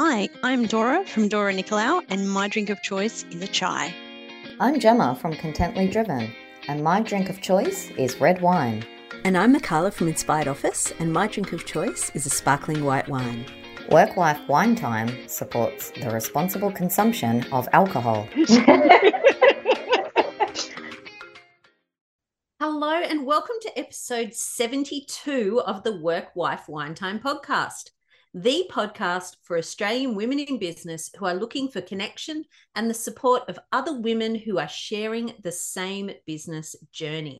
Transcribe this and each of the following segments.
Hi, I'm Dora from Dora Nicolau, and my drink of choice is a chai. I'm Gemma from Contently Driven, and my drink of choice is red wine. And I'm Mikala from Inspired Office, and my drink of choice is a sparkling white wine. Work Wife Wine Time supports the responsible consumption of alcohol. Hello, and welcome to episode 72 of the Work Wife Wine Time podcast, the podcast for Australian women in business who are looking for connection and the support of other women who are sharing the same business journey.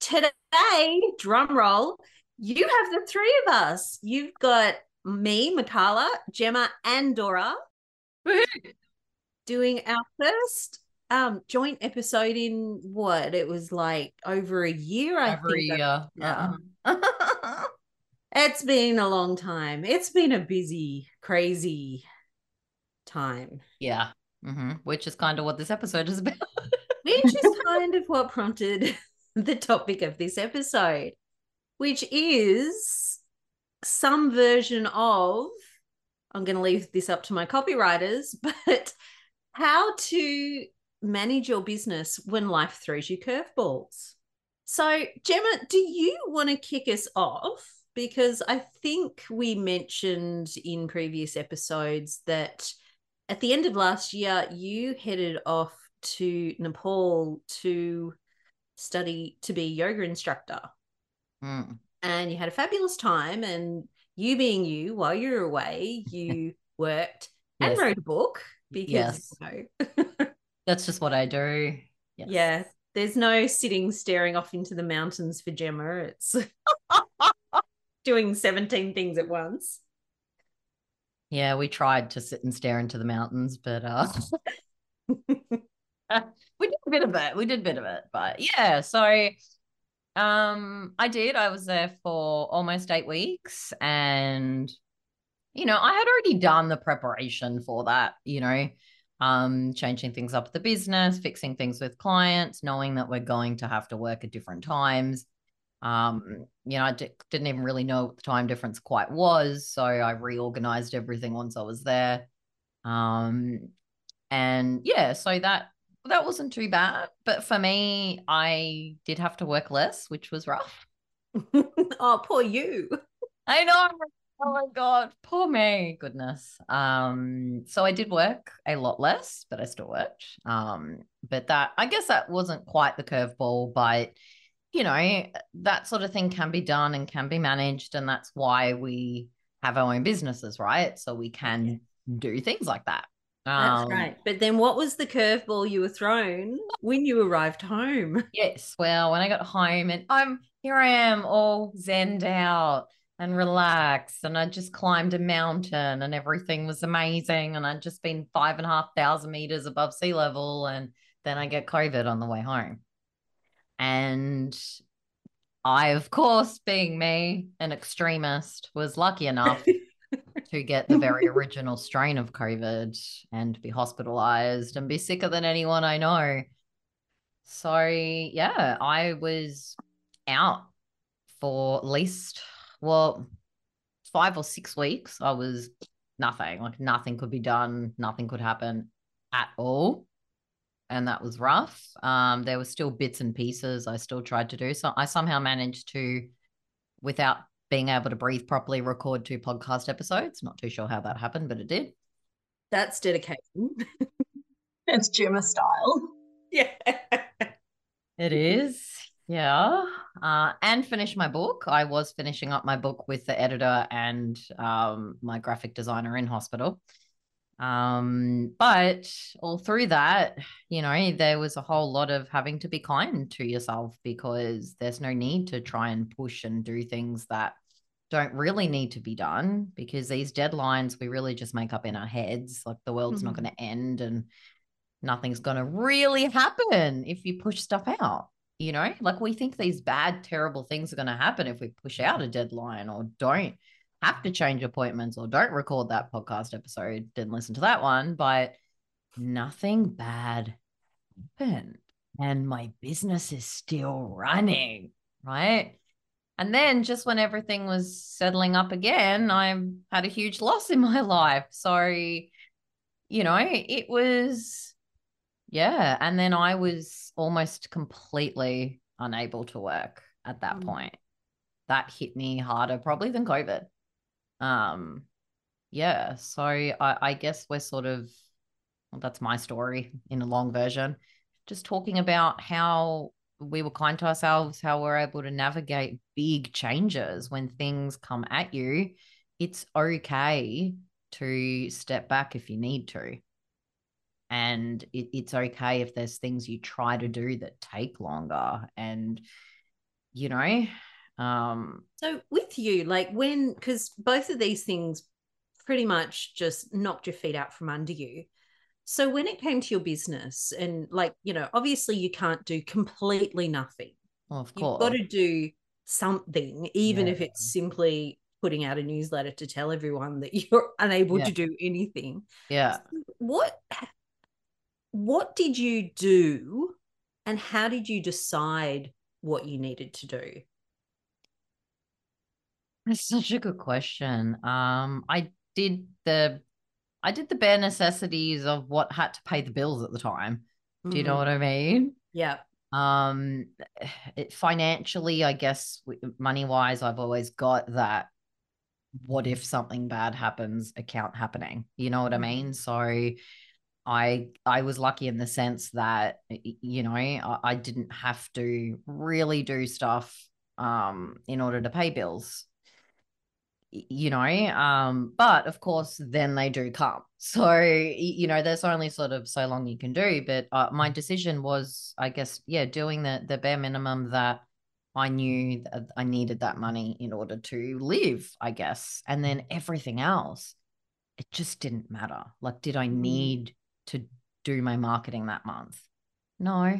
Today, drum roll, you have the three of us. You've got me, Mikala, Gemma, and Dora doing our first um joint episode in what it was like over a year i over think a year. yeah. Uh-uh. it's been a long time it's been a busy crazy time yeah. hmm Which is kind of what this episode is about. which is kind of what prompted the topic of this episode which is some version of i'm going to leave this up to my copywriters but how to manage your business when life throws you curveballs. So, Gemma, do you want to kick us off? Because I think we mentioned in previous episodes that at the end of last year, you headed off to Nepal to study to be a yoga instructor. Mm. And you had a fabulous time. And you being you, while you were away, you worked and wrote a book because Yes. you know, That's just what I do. Yes. Yeah, there's no sitting staring off into the mountains for Gemma. It's doing 17 things at once. Yeah, we tried to sit and stare into the mountains, but uh we did a bit of it. We did a bit of it. But yeah, so um I did. I was there for almost eight weeks and you know, I had already done the preparation for that, you know, um, changing things up the business, fixing things with clients, knowing that we're going to have to work at different times. Um, you know, I didn't even really know what the time difference quite was, so I reorganized everything once I was there. Um, and yeah, so that that wasn't too bad, but for me, I did have to work less, which was rough. oh, poor you. I know. Oh my God, poor me. Goodness. Um, so I did work a lot less, but I still worked. Um, but that I guess that wasn't quite the curveball, but you know, that sort of thing can be done and can be managed, and that's why we have our own businesses, right? So we can do things like that. That's Um, right. But then what was the curveball you were thrown when you arrived home? Yes. Well, when I got home and I'm here I am all zenned out and relaxed. And I just climbed a mountain and everything was amazing. And I'd just been five and a half thousand meters above sea level. And then I get COVID on the way home. And I, of course, being me, an extremist, was lucky enough to get the very original strain of COVID and be hospitalized and be sicker than anyone I know. So, yeah, I was out for at least, well, five or six weeks. I was nothing, like nothing could be done, nothing could happen at all. And that was rough. Um, there were still bits and pieces I still tried to do. So I somehow managed to, without being able to breathe properly, record two podcast episodes. Not too sure how that happened, but it did. That's dedication. It's Gemma style. yeah. It is. Yeah. Uh, and finish my book. I was finishing up my book with the editor and um, my graphic designer in hospital. Um, but all through that, you know, there was a whole lot of having to be kind to yourself because there's no need to try and push and do things that don't really need to be done because these deadlines we really just make up in our heads. Like the world's not Mhm. going to end and nothing's going to really happen if you push stuff out. You know, like we think these bad, terrible things are going to happen if we push out a deadline or don't have to change appointments or don't record that podcast episode. Didn't listen to that one, but nothing bad happened. And my business is still running, right? And then just when everything was settling up again, I had a huge loss in my life. So, you know, it was, yeah. And then I was almost completely unable to work at that Mm. point. That hit me harder probably than COVID. Um, yeah. So I, I guess we're sort of, well, that's my story in a long version. Just talking about how we were kind to ourselves, how we're able to navigate big changes when things come at you. It's okay to step back if you need to. And it, it's okay if there's things you try to do that take longer. And, you know, um, So with you, like when, because both of these things pretty much just knocked your feet out from under you. So when it came to your business, and like, you know, obviously you can't do completely nothing. well, of course, You've got to do something, even if it's simply putting out a newsletter to tell everyone that you're unable Yeah. to do anything. yeah. What what did you do and how did you decide what you needed to do? That's such a good question. Um, I did the I did the bare necessities of what had to pay the bills at the time. Do you know Mhm. what I mean? Yeah. Um, it, financially, I guess money wise, I've always got that. What if something bad happens? Account happening. You know what I mean? So, I I was lucky in the sense that you know I, I didn't have to really do stuff um in order to pay bills you know um but of course then they do come. So you know there's only sort of so long you can do but uh, my decision was i guess yeah doing the the bare minimum that i knew that i needed that money in order to live i guess and then everything else it just didn't matter. Like did i Mm. need to do my marketing that month? No.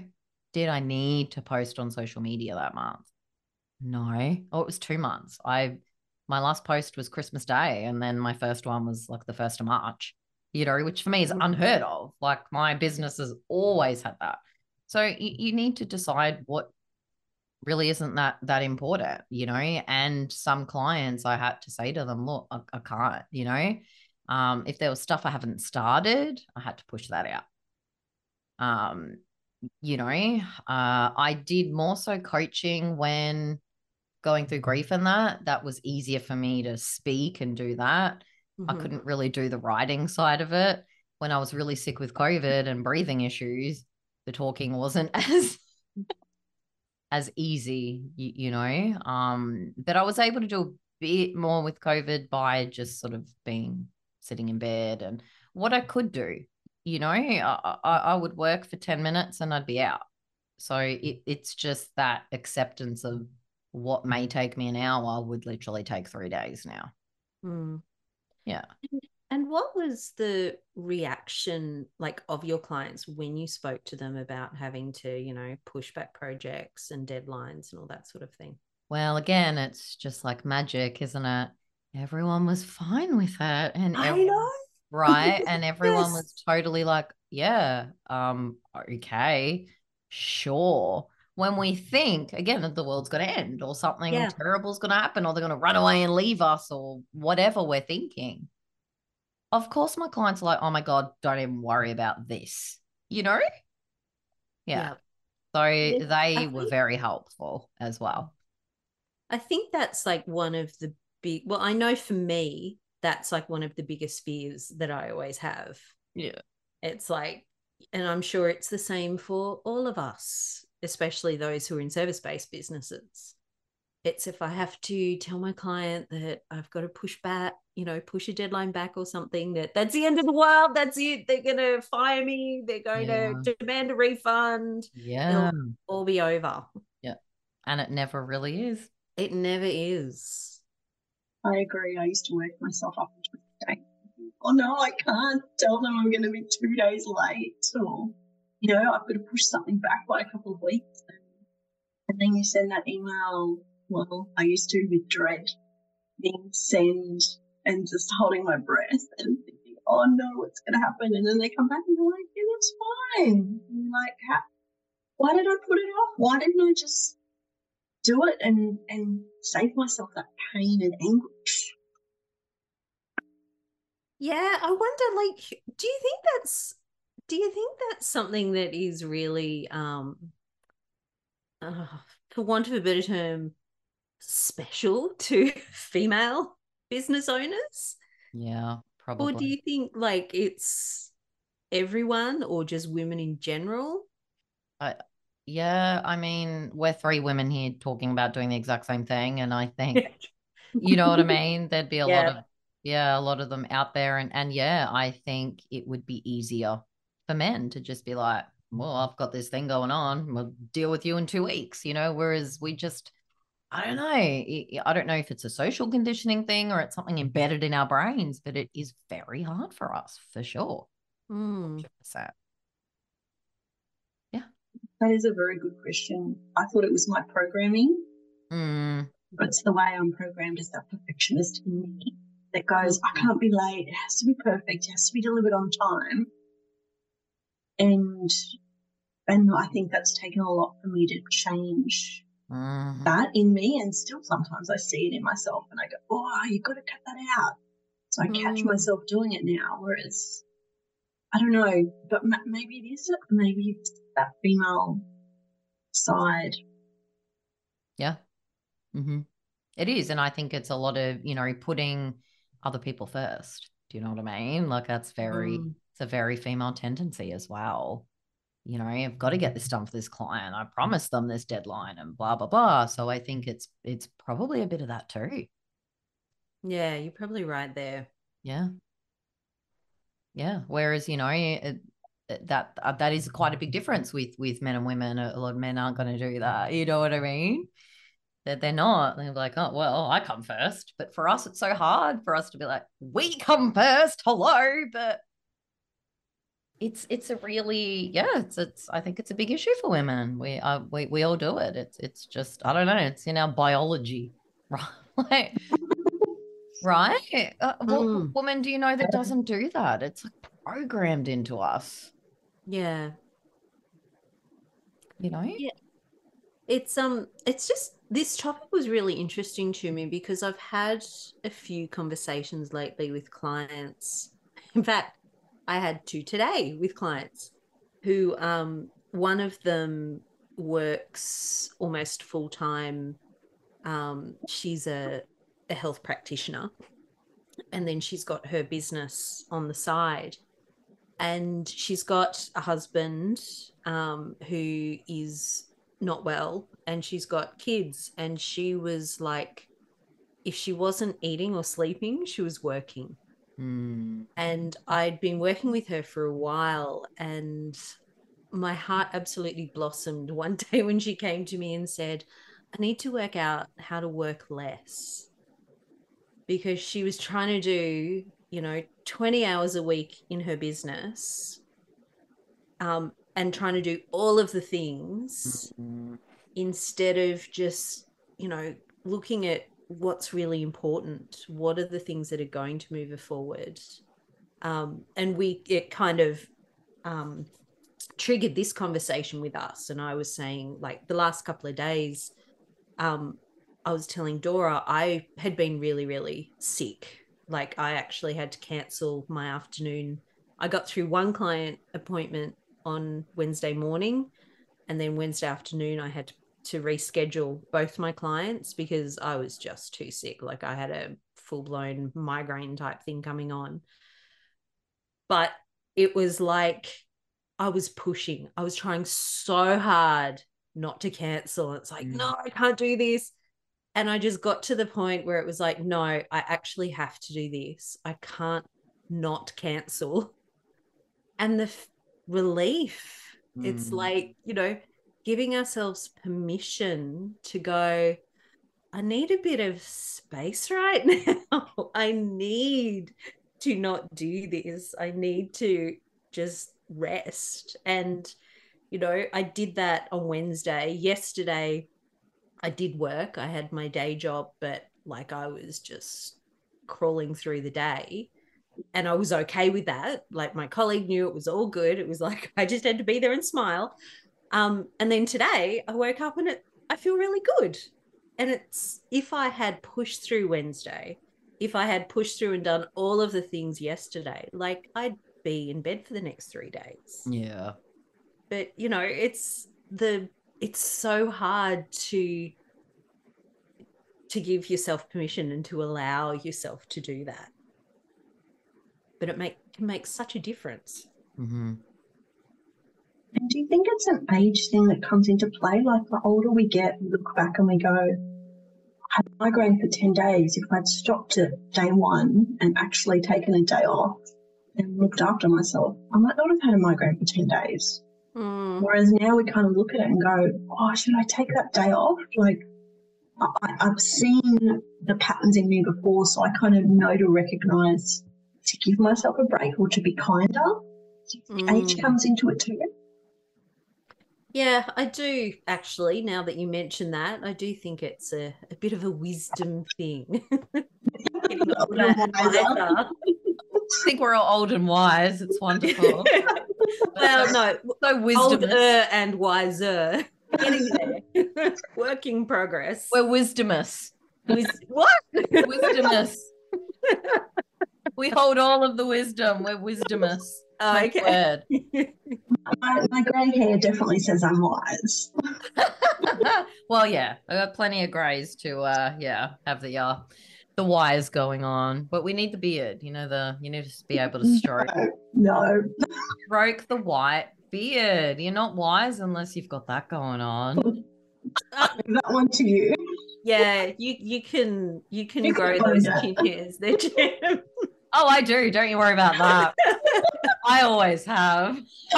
Did i need to post on social media that month? No. Oh it was two months. I my last post was Christmas Day, and then my first one was like the first of March, you know, which for me is unheard of. Like my business has always had that. So you, you need to decide what really isn't that that important, you know. And some clients I had to say to them, look, I, I can't, you know. Um, if there was stuff I haven't started, I had to push that out. Um, you know, uh, I did more so coaching when going through grief and that that was easier for me to speak and do that. I Mhm. couldn't really do the writing side of it. When i was really sick with covid and breathing issues the talking wasn't as as easy you, you know um but i was able to do a bit more with covid by just sort of being sitting in bed and what i could do you know i, I, I would work for 10 minutes and i'd be out. So it, it's just that acceptance of what may take me an hour would literally take three days now. Mm. Yeah. And what was the reaction like of your clients when you spoke to them about having to, you know, push back projects and deadlines and all that sort of thing? Well, again, it's just like magic, isn't it? Everyone was fine with it. And I know. right. And everyone Yes. was totally like, yeah, um, okay, sure. When we think again that the world's going to end or something Yeah. terrible's going to happen or they're going to run away and leave us or whatever we're thinking, of course, my clients are like, oh my God, don't even worry about this, you know? Yeah. So Yeah, they I were think- very helpful as well. I think that's like one of the big, well, I know for me, that's like one of the biggest fears that I always have. Yeah. It's like, and I'm sure it's the same for all of us, especially those who are in service based businesses. It's if I have to tell my client that I've got to push back, you know, push a deadline back or something, that that's the end of the world. That's it. They're going to fire me. They're going to demand a refund. Yeah. All be over. Yeah. And it never really is. It never is. I agree. I used to work myself up into a day. Oh no, I can't tell them I'm going to be two days late, or you know, I've got to push something back by a couple of weeks. And then you send that email. Well, I used to with dread, being send and just holding my breath and thinking, oh no, what's going to happen? And then they come back and they're like, yeah, that's fine. And you're like, How, why did I put it off? Why didn't I just do it and and save myself that pain and anguish. Yeah, I wonder like do you think that's do you think that's something that is really um uh, for want of a better term special to female business owners? Yeah, probably. Or do you think like it's everyone or just women in general? I, yeah, I mean, we're three women here talking about doing the exact same thing. And I think, you know what I mean? There'd be a Yeah. lot of, yeah, a lot of them out there. And, and yeah, I think it would be easier for men to just be like, well, I've got this thing going on. We'll deal with you in two weeks, you know? Whereas we just, I don't know. I I don't know if it's a social conditioning thing or it's something embedded in our brains, but it is very hard for us for sure. Mm. 100%. That is a very good question. I thought it was my programming. Mm, It's the way I'm programmed as that perfectionist in me that goes, I can't be late. It has to be perfect. It has to be delivered on time. And and I think that's taken a lot for me to change mhm. that in me. And still sometimes I see it in myself and I go, Oh, you've got to cut that out. So I catch Mm. myself doing it now. Whereas I don't know, but ma- maybe it is maybe it's that female side. Yeah. hmm It is. And I think it's a lot of, you know, putting other people first. Do you know what I mean? Like that's very, Mm. It's a very female tendency as well. You know, I've got to get this done for this client. I promised them this deadline and blah, blah, blah. So I think it's, it's probably a bit of that too. Yeah, you're probably right there. Yeah. Yeah. Whereas, you know, it, that uh, that is quite a big difference with with men and women. A lot of men aren't going to do that. You know what I mean? That they're not. They're like, oh well, I come first. But for us, it's so hard for us to be like, we come first. Hello, but it's it's a really yeah. It's it's. I think it's a big issue for women. We uh we we all do it. It's it's just I don't know. It's in our biology, right? like, right? Uh, what Mm. woman do you know that doesn't do that? It's like programmed into us. Yeah. You know? Yeah. It's um it's just this topic was really interesting to me because I've had a few conversations lately with clients. In fact, I had two today with clients who um one of them works almost full time. Um she's a a health practitioner and then she's got her business on the side. And she's got a husband um, who is not well and she's got kids. And she was like if she wasn't eating or sleeping she was working Mm, and i'd been working with her for a while and my heart absolutely blossomed one day when she came to me and said i need to work out how to work less. Because she was trying to do you know 20 hours a week in her business um, and trying to do all of the things mm, instead of just you know looking at what's really important what are the things that are going to move forward? Um, and we it kind of um, triggered this conversation with us. And i was saying like the last couple of days um, i was telling dora i had been really really sick. Like i actually had to cancel my afternoon. I got through one client appointment on wednesday morning and then wednesday afternoon i had to to reschedule both my clients because I was just too sick. Like I had a full blown migraine type thing coming on. But it was like I was pushing, I was trying so hard not to cancel. It's like, Mm. no, I can't do this. And I just got to the point where it was like, no, I actually have to do this. I can't not cancel. And the f- relief, it's Mm. like, you know, giving ourselves permission to go, I need a bit of space right now. I need to not do this. I need to just rest. And, you know, I did that on Wednesday. Yesterday, I did work. I had my day job, but like I was just crawling through the day. And I was okay with that. Like my colleague knew it was all good. It was like I just had to be there and smile. Um, and then today I woke up and it, I feel really good. and it's if I had pushed through Wednesday, if I had pushed through and done all of the things yesterday, like I'd be in bed for the next three days. Yeah. But you know, it's the it's so hard to to give yourself permission and to allow yourself to do that. But it make can make such a difference. Mm-hmm. And do you think it's an age thing that comes into play? Like the older we get, we look back and we go, I had a migraine for 10 days. If I'd stopped at day one and actually taken a day off and looked after myself, I might not have had a migraine for 10 days. Mm. Whereas now we kind of look at it and go, oh, should I take that day off? Like, I, I've seen the patterns in me before, so I kind of know to recognize to give myself a break or to be kinder. Age Mm. comes into it too. Yeah, I do actually. Now that you mention that, I do think it's a, a bit of a wisdom thing. Getting older and wiser. I think we're all old and wise. It's wonderful. well, no, so wisdom. older and wiser. Getting there. Work in progress. We're wisdomous. Wis- what? Wisdomous. we hold all of the wisdom. We're wisdomous. Oh, My okay. My, my grey hair definitely says I'm wise. well, yeah, I got plenty of greys to, uh, yeah, have the uh, the wires going on, but we need the beard. You know, the you need to be able to stroke No, stroke the white beard. You're not wise unless you've got that going on. that one to you. Yeah, you you can you can You grow can those chin hairs there, Gem. Oh, I do. Don't you worry about that. I always have.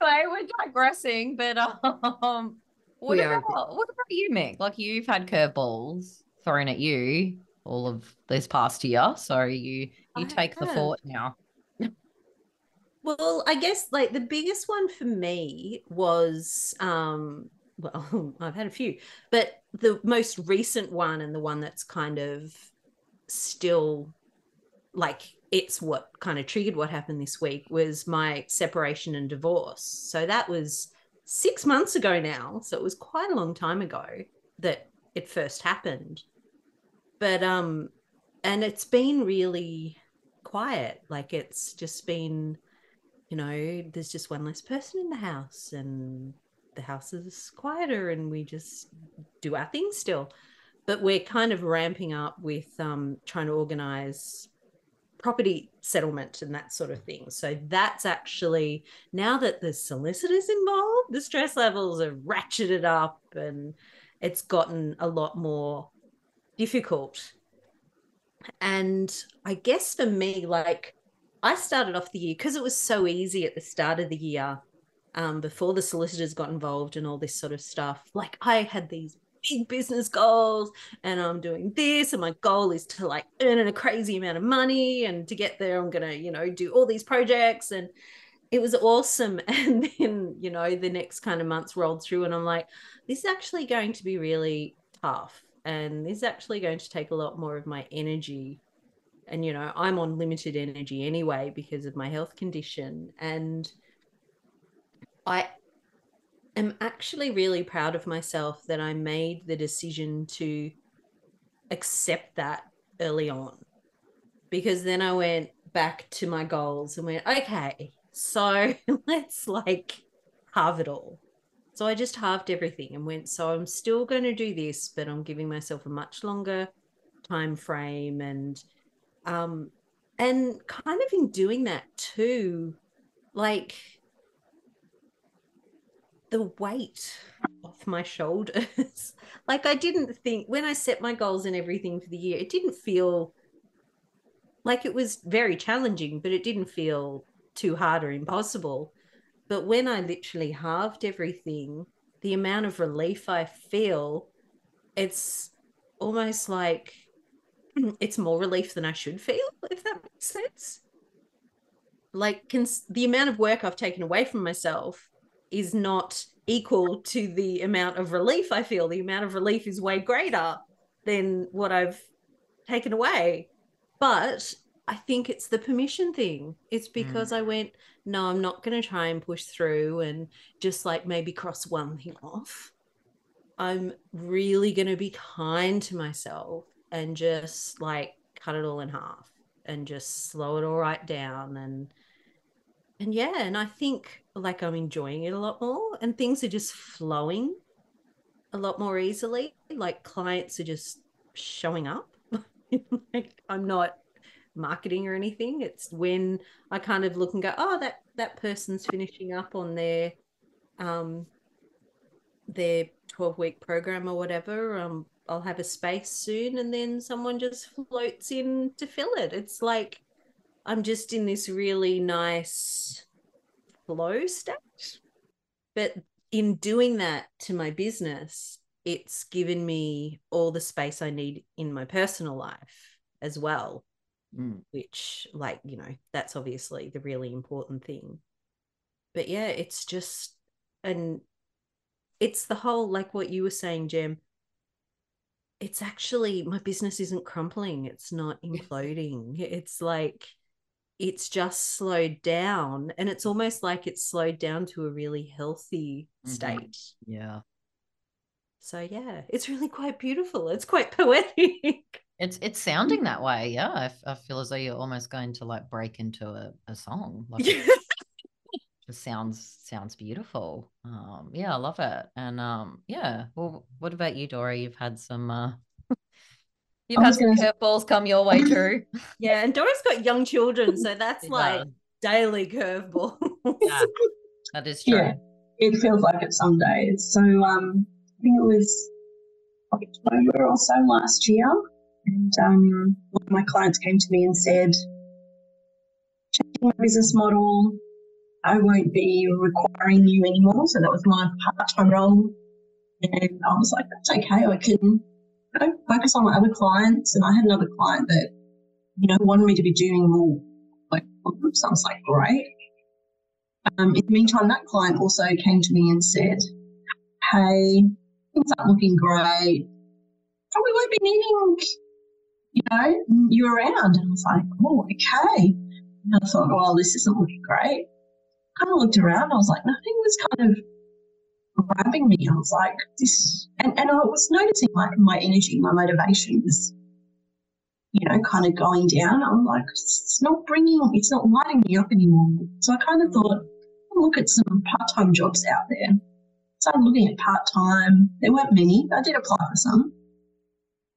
anyway, we're digressing, but um, what We about what about you, Mick? Like you've had curveballs thrown at you all of this past year, so you you I take the fort now. Well, I guess like the biggest one for me was um well, I've had a few, but the most recent one and the one that's kind of still like it's what kind of triggered what happened this week was my separation and divorce. So that was 6 months ago now, so it was quite a long time ago that it first happened. But um and it's been really quiet. Like it's just been you know, there's just one less person in the house and the house is quieter and we just do our thing still. But we're kind of ramping up with um, trying to organize property settlement and that sort of thing. So that's actually now that the solicitors involved, the stress levels are ratcheted up and it's gotten a lot more difficult. And I guess for me, like I started off the year because it was so easy at the start of the year, um, before the solicitors got involved and all this sort of stuff. Like I had these big business goals and I'm doing this, and my goal is to like earn a crazy amount of money. And to get there, I'm gonna, you know, do all these projects. And it was awesome. And then, you know, the next kind of months rolled through, and I'm like, this is actually going to be really tough. And this is actually going to take a lot more of my energy and you know i'm on limited energy anyway because of my health condition and i am actually really proud of myself that i made the decision to accept that early on. Because then i went back to my goals and went okay so let's like halve it all. So i just halved everything and went so i'm still going to do this but i'm giving myself a much longer time frame. And um and kind of in doing that too like the weight off my shoulders like i didn't think when i set my goals and everything for the year it didn't feel like it was very challenging but it didn't feel too hard or impossible but when i literally halved everything the amount of relief i feel it's almost like it's more relief than I should feel, if that makes sense. Like, cons- the amount of work I've taken away from myself is not equal to the amount of relief I feel. The amount of relief is way greater than what I've taken away. But I think it's the permission thing. It's mm. because I went, no, I'm not going to try and push through and just like maybe cross one thing off. I'm really going to be kind to myself and just like cut it all in half and just slow it all right down and and yeah and I think like I'm enjoying it a lot more and things are just flowing a lot more easily. Like clients are just showing up. Like I'm not marketing or anything. It's when I kind of look and go oh that that person's finishing up on their um their 12 week program or whatever um i'll have a space soon and then someone just floats in to fill it. It's like i'm just in this really nice flow state but in doing that to my business it's given me all the space i need in my personal life as well Mm. which like you know that's obviously the really important thing but yeah it's just and it's the whole like what you were saying Gem. it's actually my business isn't crumpling it's not imploding it's like it's just slowed down and it's almost like it's slowed down to a really healthy Mhm. state Yeah. so yeah it's really quite beautiful it's quite poetic It's it's sounding that way. Yeah, I, f- I feel as though you're almost going to like break into a, a song. Like just sounds sounds beautiful. Um, yeah, I love it. And um, yeah. Well, what about you, Dora? You've had some uh, you've I had some gonna curveballs come your way too. yeah and Dora's got young children so that's She like daily curveball Yeah, that is true. Yeah, it feels like it some days. So um, I think it was October or so last year, and um, one of my clients came to me and said, "Changing my business model. I won't be requiring you anymore." So that was my part-time role, and I was like, "That's okay. I can you know, focus on my other clients." And I had another client that you know wanted me to be doing more like so I was like, "Great." Um, in the meantime, that client also came to me and said, Hey, things aren't looking great. Probably won't be needing, you know, you around. And I was like, Oh, okay. And I thought, Well, this isn't looking great. Kind of looked around. I was like, Nothing was kind of grabbing me. I was like, This, and, and I was noticing like my energy, my motivation was, you know, kind of going down. I'm like, It's not bringing, it's not lighting me up anymore. So I kind of thought, I'll look at some part-time jobs out there. Started looking at part-time. There weren't many. I did apply for some.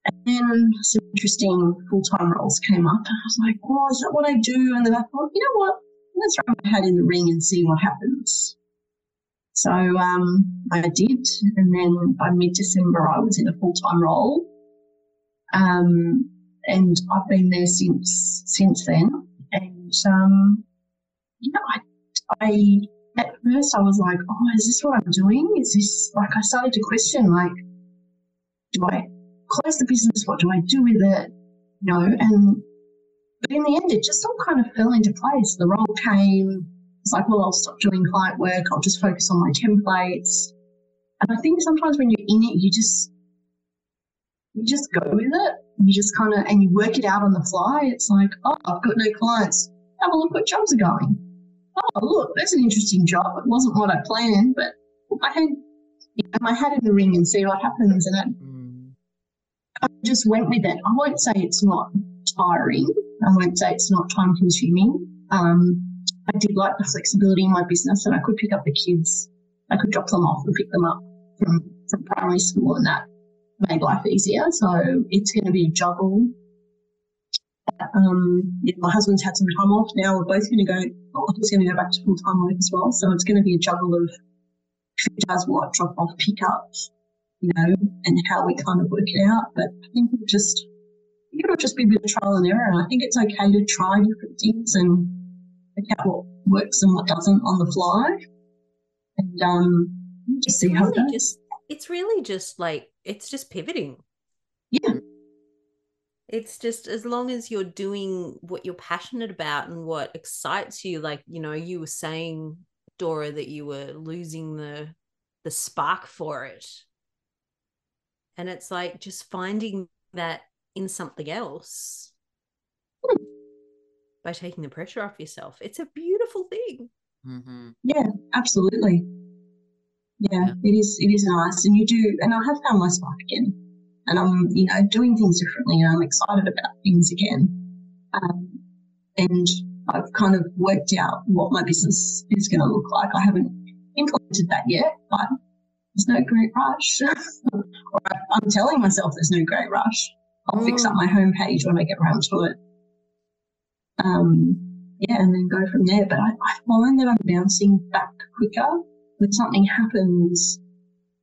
And then some interesting full-time roles came up. I was like, oh, is that what I do? And then I thought, you know what? Let's throw my hat in the ring and see what happens. So um, I did. And then by mid-December, I was in a full-time role. Um, and I've been there since since then. And um, you know, I I at first I was like, oh, is this what I'm doing? Is this like I started to question like, do I close the business? What do I do with it? You know, and but in the end, it just all kind of fell into place. The role came. It's like, well, I'll stop doing client work. I'll just focus on my templates. And I think sometimes when you're in it, you just you just go with it. You just kind of and you work it out on the fly. It's like, oh, I've got no clients. Have a look what jobs are going oh, look, that's an interesting job. It wasn't what I planned, but I had you know, my hat in the ring and see what happens. And I, Mm. I just went with it. I won't say it's not tiring. I won't say it's not time consuming. Um, I did like the flexibility in my business and I could pick up the kids. I could drop them off and pick them up from, from primary school and that made life easier. So it's going to be a juggle um, yeah, my husband's had some time off. Now we're both going to go. Well, he's going to go back to full time work as well. So it's going to be a juggle of who does what, drop off, pick up, you know, and how we kind of work it out. But I think we'll just, it'll just be a bit of trial and error. I think it's okay to try different things and work out what works and what doesn't on the fly, and um, just see how it goes. just it's really just like it's just pivoting Yeah. it's just as long as you're doing what you're passionate about and what excites you like you know you were saying dora that you were losing the the spark for it and it's like just finding that in something else by taking the pressure off yourself it's a beautiful thing hmm Yeah, absolutely. yeah, it is. It is nice, and you do. And I have found my spark again, and I'm, you know, doing things differently, and I'm excited about things again. Um, and I've kind of worked out what my business is going to look like. I haven't implemented that yet, but there's no great rush. or I'm telling myself there's no great rush. I'll mm. fix up my homepage when I get around to it. Um, yeah, and then go from there. But I, I find that I'm bouncing back quicker when something happens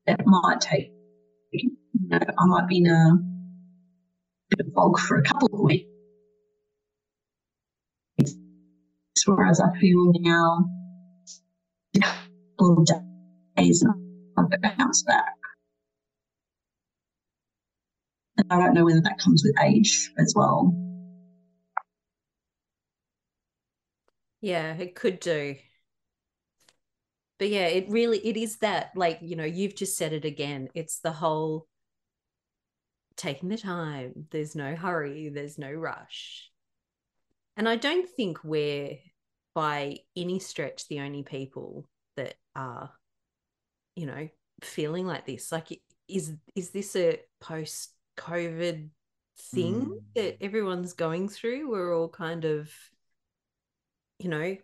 that might take, you know, I might be in a bit of fog for a couple of weeks. Whereas I feel now, a couple of days, and I've bounced back. And I don't know whether that comes with age as well. Yeah, it could do. But yeah, it really it is that like, you know, you've just said it again. It's the whole taking the time. There's no hurry, there's no rush. And I don't think we're by any stretch the only people that are you know feeling like this like is is this a post covid thing mm. that everyone's going through we're all kind of you know,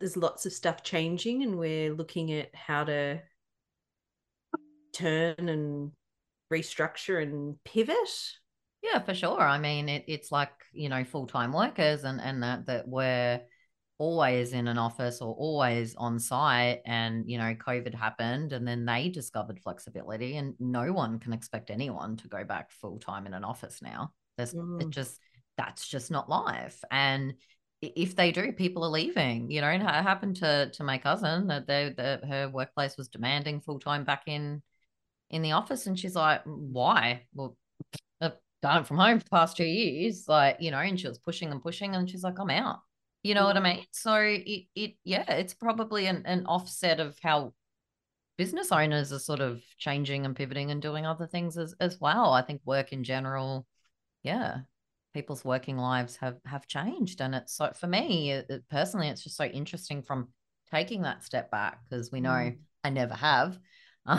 there's lots of stuff changing and we're looking at how to turn and restructure and pivot. Yeah, for sure. I mean, it, it's like, you know, full-time workers and, and that, that we're always in an office or always on site and, you know, COVID happened and then they discovered flexibility and no one can expect anyone to go back full-time in an office now. There's mm. it just, that's just not life. And if they do, people are leaving. You know, it happened to to my cousin that they, that her workplace was demanding full time back in in the office, and she's like, "Why?" Well, I've done it from home for the past two years, like you know, and she was pushing and pushing, and she's like, "I'm out." You know what I mean? So it it yeah, it's probably an, an offset of how business owners are sort of changing and pivoting and doing other things as as well. I think work in general, yeah, people's working lives have have changed. And it's so for me it, personally it's just so interesting from taking that step back because we know mm. i never have.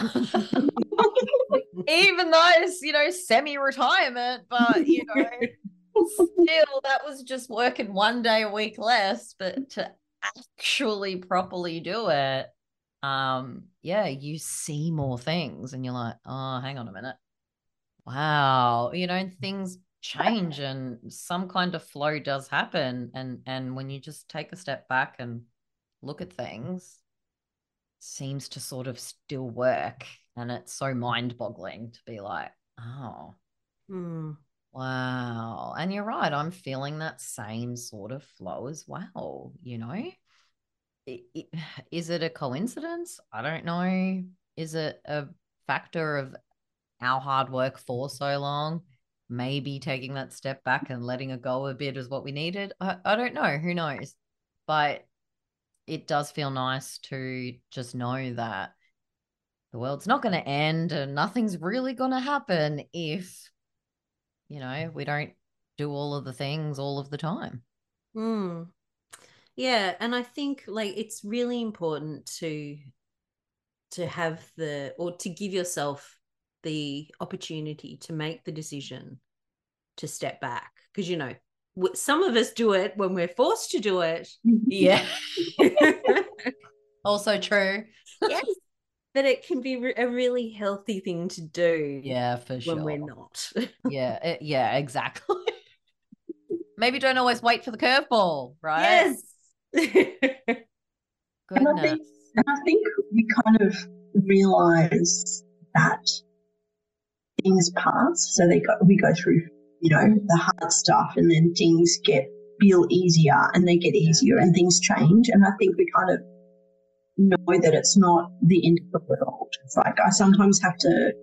Even though it's you know semi-retirement but you know still that was just working one day a week less but to actually properly do it um yeah you see more things and you're like oh hang on a minute. Wow. You know things change and some kind of flow does happen. And and when you just take a step back and look at things seems to sort of still work. And it's so mind-boggling to be like oh. Mm. wow. And you're right i'm feeling that same sort of flow as well you know? It, it, is it a coincidence? I don't know. Is it a factor of our hard work for so long maybe taking that step back and letting it go a bit is what we needed. I, I don't know. Who knows? But it does feel nice to just know that the world's not going to end and nothing's really going to happen if, you know, we don't do all of the things all of the time. Mm. Yeah. And I think like it's really important to to have the or to give yourself the opportunity to make the decision to step back. Because you know some of us do it when we're forced to do it. Yeah. Also true. Yes. But it can be a really healthy thing to do yeah for sure when we're not. Yeah it, yeah exactly. Maybe don't always wait for the curveball right? Yes. And I, think, and I think we kind of realize that things pass. So they go, we go through, you know, the hard stuff and then things get feel easier and they get easier and things change. And I think we kind of know that it's not the end of the world. It's like I sometimes have to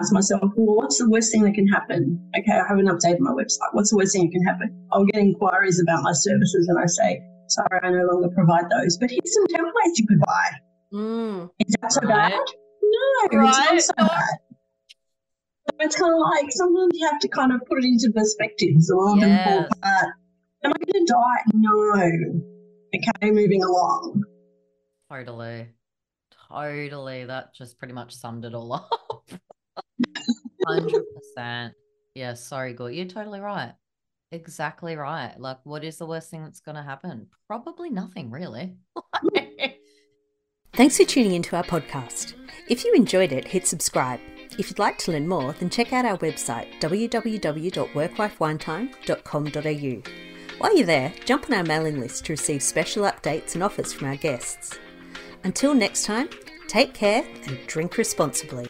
ask myself, well, what's the worst thing that can happen? Okay, I haven't updated my website. What's the worst thing that can happen? I'll get inquiries about my services and I say, sorry, I no longer provide those, but here's some templates you could buy. Mm, Is that so right. bad? No, right. it's not so bad it's kind of like sometimes you have to kind of put it into perspective. So I'm yes. going to fall apart. Am I going to die? No. Okay, moving along. Totally. totally. That just pretty much summed it all up. Hundred percent. Yeah, sorry, Gort. You're totally right. Exactly right. Like, what is the worst thing that's going to happen? Probably nothing, really. Thanks for tuning into our podcast. If you enjoyed it, hit subscribe. If you'd like to learn more, then check out our website www.workwifewinetime.com.au. While you're there, jump on our mailing list to receive special updates and offers from our guests. Until next time, take care and drink responsibly.